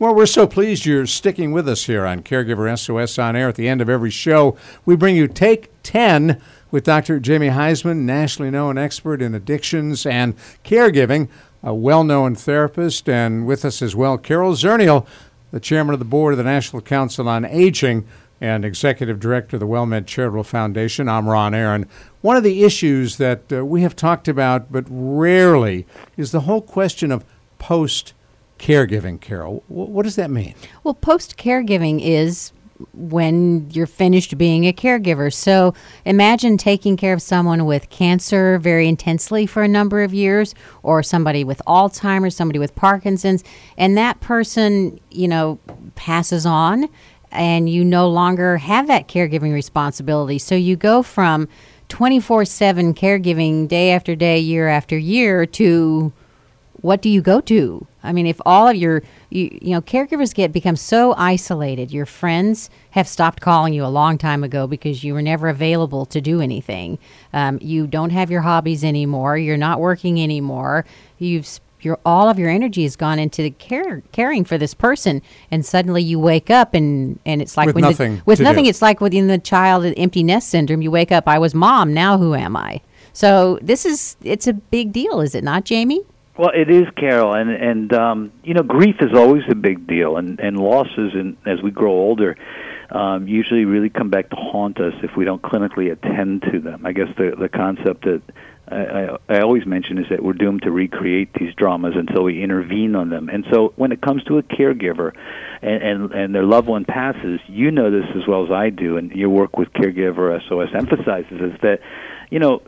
Well, we're so pleased you're sticking with us here on Caregiver SOS on air. At the end of every show, we bring you Take 10 with Dr. Jamie Huysman, nationally known expert in addictions and caregiving, a well known therapist, and with us as well, Carol Zernial, the chairman of the board of the National Council on Aging and executive director of the WellMed Charitable Foundation. I'm Ron Aaron. One of the issues that uh, we have talked about but rarely is the whole question of post caregiving, Carol. what does that mean? Well, post caregiving is when you're finished being a caregiver. So imagine taking care of someone with cancer very intensely for a number of years, or somebody with Alzheimer's, somebody with Parkinson's, and that person, you know, passes on and you no longer have that caregiving responsibility. So you go from 24 7 caregiving day after day, year after year to what do you go to? I mean, if all of your you, you know caregivers get become so isolated, your friends have stopped calling you a long time ago because you were never available to do anything. Um, you don't have your hobbies anymore. You're not working anymore. You've your all of your energy has gone into the care caring for this person, and suddenly you wake up and and it's like with nothing. The, with nothing, do. it's like within the child empty nest syndrome. You wake up, I was mom. Now who am I? So this is it's a big deal, is it not, Jamie? Well, it is, Carol, and and um, you know, grief is always a big deal, and and losses, and as we grow older, um, usually really come back to haunt us if we don't clinically attend to them. I guess the the concept that I, I always mention is that we're doomed to recreate these dramas until we intervene on them. And so, when it comes to a caregiver, and, and and their loved one passes, you know this as well as I do, and your work with Caregiver SOS emphasizes is that, you know,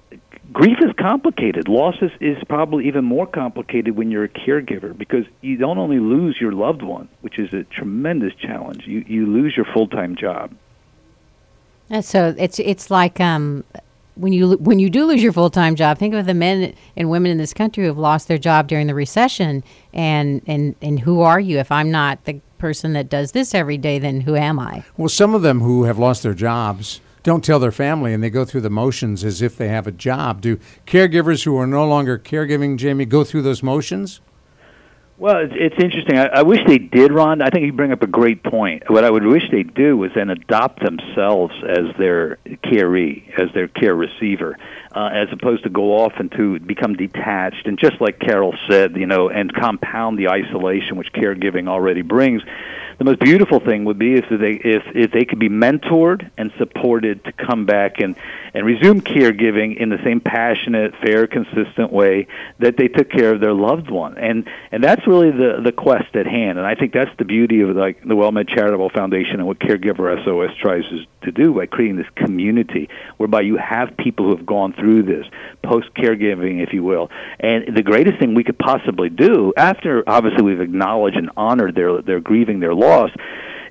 grief is complicated. Loss is, is probably even more complicated when you're a caregiver because you don't only lose your loved one, which is a tremendous challenge. You you lose your full time job. And so it's it's like um, when you when you do lose your full time job. Think of the men and women in this country who have lost their job during the recession, and and and who are you if I'm not the person that does this every day? Then who am I? Well, some of them who have lost their jobs don't tell their family and they go through the motions as if they have a job. Do caregivers who are no longer caregiving, Jamie, go through those motions? Well, it's, it's interesting. I, I wish they did, Ron. I think you bring up a great point. What I would wish they do was then adopt themselves as their caree, as their care receiver, uh, as opposed to go off and to become detached. And just like Carol said, you know, and compound the isolation which caregiving already brings the most beautiful thing would be if they if if they could be mentored and supported to come back and and resume caregiving in the same passionate, fair, consistent way that they took care of their loved one. And and that's really the the quest at hand. And I think that's the beauty of like the WellMed Charitable Foundation and what Caregiver SOS tries to do by creating this community whereby you have people who have gone through this post caregiving, if you will. And the greatest thing we could possibly do after obviously we've acknowledged and honored their their grieving their loss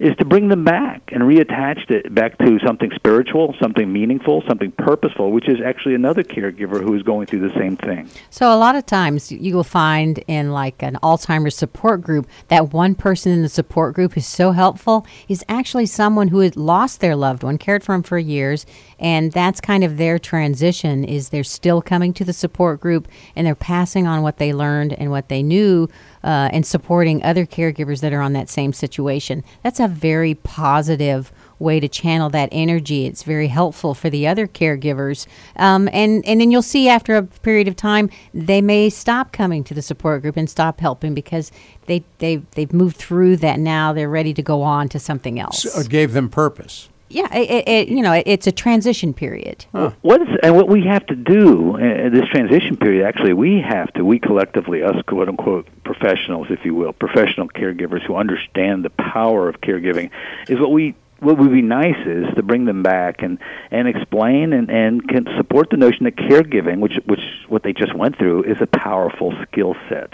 is to bring them back and reattach it back to something spiritual, something meaningful, something purposeful, which is actually another caregiver who is going through the same thing. So a lot of times you will find in like an Alzheimer's support group that one person in the support group is so helpful is actually someone who had lost their loved one, cared for them for years, and that's kind of their transition is they're still coming to the support group and they're passing on what they learned and what they knew uh, and supporting other caregivers that are on that same situation. That's a very positive way to channel that energy. It's very helpful for the other caregivers. Um, and, and then you'll see after a period of time, they may stop coming to the support group and stop helping because they, they, they've moved through that now. They're ready to go on to something else. So it gave them purpose yeah, it, it, you know, it's a transition period. Huh. What is and what we have to do uh, this transition period? Actually, we have to, we collectively, us quote unquote professionals, if you will, professional caregivers who understand the power of caregiving, is what we what would be nice is to bring them back and and explain and and can support the notion that caregiving, which which what they just went through, is a powerful skill set.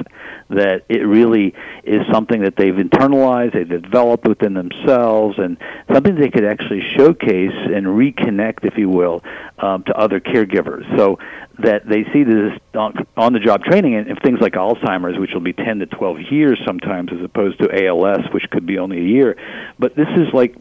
That it really is something that they've internalized, they've developed within themselves, and something they could actually showcase and reconnect, if you will, um, to other caregivers. So that they see this on the job training and things like Alzheimer's, which will be 10 to 12 years sometimes, as opposed to ALS, which could be only a year. But this is like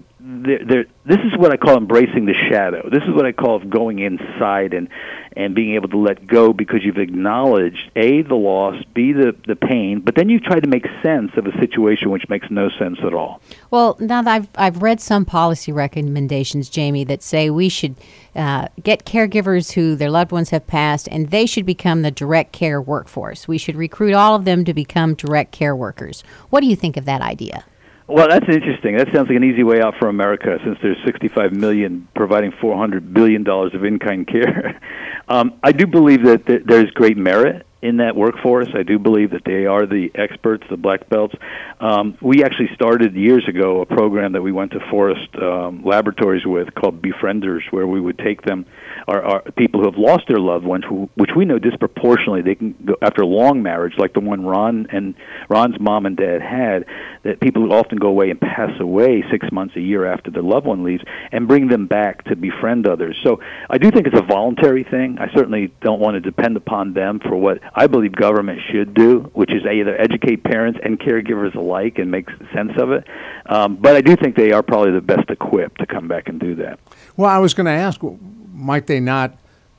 they're, they're, this is what I call embracing the shadow. This is what I call going inside and and being able to let go because you've acknowledged a the loss, b the the pain, but then you try to make sense of a situation which makes no sense at all. Well, now that I've I've read some policy recommendations, Jamie, that say we should uh, get caregivers who their loved ones have passed, and they should become the direct care workforce. We should recruit all of them to become direct care workers. What do you think of that idea? Well, that's interesting. That sounds like an easy way out for America, since there's 65 million providing 400 billion dollars of in-kind care. um, I do believe that th- there's great merit in that workforce. I do believe that they are the experts, the black belts. Um, we actually started years ago a program that we went to Forest um, Laboratories with called Befrienders, where we would take them are, are people who have lost their loved ones, who, which we know disproportionately they can go after a long marriage, like the one Ron and Ron's mom and dad had. That people often go away and pass away six months, a year after their loved one leaves, and bring them back to befriend others. So I do think it's a voluntary thing. I certainly don't want to depend upon them for what I believe government should do, which is either educate parents and caregivers alike and make sense of it. Um, but I do think they are probably the best equipped to come back and do that. Well, I was going to ask might they not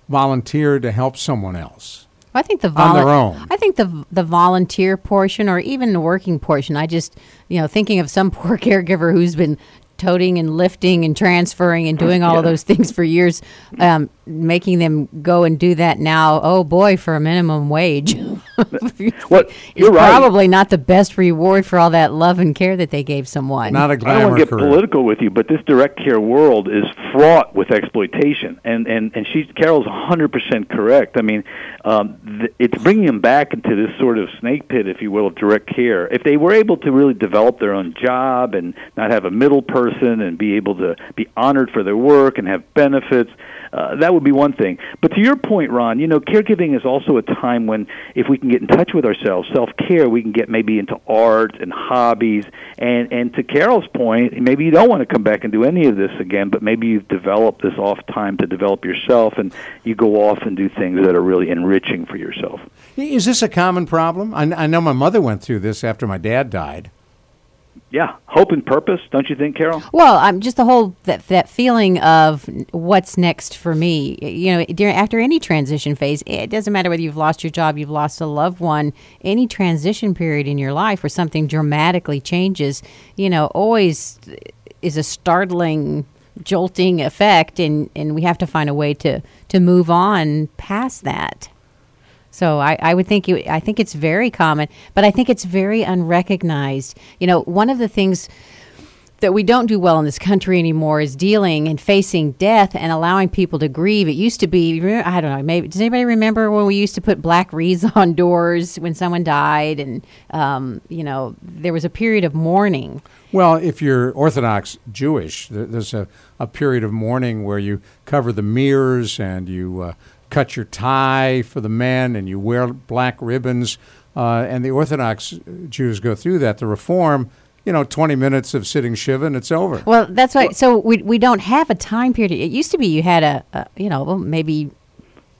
volunteer to help someone else? I think the volu- on their own. I think the the volunteer portion, or even the working portion. I just, you know, thinking of some poor caregiver who's been toting and lifting and transferring and doing all yeah. of those things for years, um, making them go and do that now. Oh boy, for a minimum wage. well, you're right. Probably not the best reward for all that love and care that they gave someone. Not a glamour I don't want to get career. political with you, but this direct care world is fraught with exploitation, and and and she Carol's 100 percent correct. I mean, um, th- it's bringing them back into this sort of snake pit, if you will, of direct care. If they were able to really develop their own job and not have a middle person and be able to be honored for their work and have benefits uh, that would be one thing. But to your point, Ron, you know, caregiving is also a time when if we can get in touch with ourselves, self-care, we can get maybe into art and hobbies. And and to Carol's point, maybe you don't want to come back and do any of this again, but maybe you've developed this off time to develop yourself, and you go off and do things that are really enriching for yourself. Is this a common problem? I, I know my mother went through this after my dad died yeah, hope and purpose, don't you think, Carol? Well, I'm just the whole that that feeling of what's next for me. You know, during after any transition phase, it doesn't matter whether you've lost your job, you've lost a loved one, any transition period in your life where something dramatically changes. You know, always is a startling jolting effect and and we have to find a way to to move on past that so I, I would think you, I think it's very common, but I think it's very unrecognized. You know, one of the things that we don't do well in this country anymore is dealing and facing death and allowing people to grieve. It used to be, I don't know, maybe does anybody remember when we used to put black wreaths on doors when someone died, and um, you know there was a period of mourning. Well, if you're Orthodox Jewish, there's a, a period of mourning where you cover the mirrors and you. Uh, cut your tie for the men and you wear black ribbons. Uh, and the Orthodox Jews go through that. The Reform, you know, 20 minutes of sitting shiva and it's over. Well, that's right. So we, we don't have a time period. It used to be you had a, a you know, maybe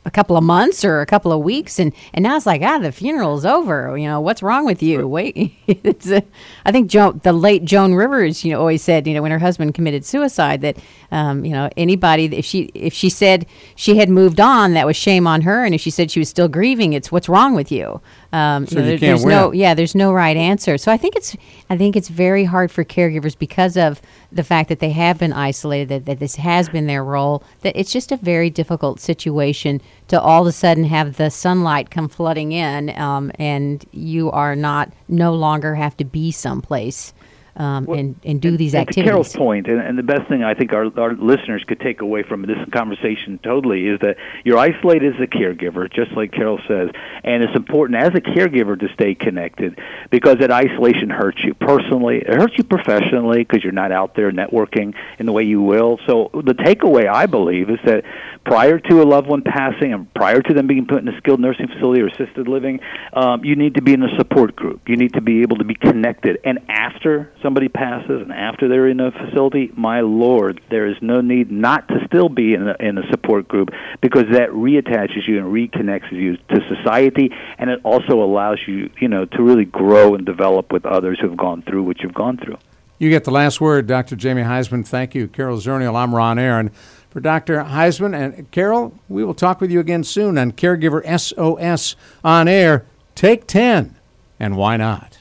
a couple of months or a couple of weeks and and now it's like ah the funeral's over. You know what's wrong with you? Wait it's a, I think Joan, the late Joan Rivers you know always said you know when her husband committed suicide that um, you know anybody if she if she said she had moved on that was shame on her and if she said she was still grieving it's what's wrong with you um, so you know, you there's win. no yeah there's no right answer so I think it's I think it's very hard for caregivers because of the fact that they have been isolated that, that this has been their role that it's just a very difficult situation to all of a sudden have the sunlight come flooding in um, and you are not no longer have to be someplace um, well, and, and do and, these activities. To Carol's point, and, and the best thing I think our, our listeners could take away from this conversation totally is that you're isolated as a caregiver, just like Carol says, and it's important as a caregiver to stay connected because that isolation hurts you personally, it hurts you professionally because you're not out there networking in the way you will. So the takeaway, I believe, is that prior to a loved one passing and prior to them being put in a skilled nursing facility or assisted living, um, you need to be in a support group. You need to be able to be connected. And after somebody passes and after they're in a facility, my Lord, there is no need not to still be in a, in a support group because that reattaches you and reconnects you to society, and it also allows you, you know, to really grow and develop with others who've gone through what you've gone through. You get the last word, Dr. Jamie Huysman. Thank you. Carol Zernial, I'm Ron Aaron. For Dr. Huysman and Carol, we will talk with you again soon on Caregiver SOS on air. Take 10, and why not?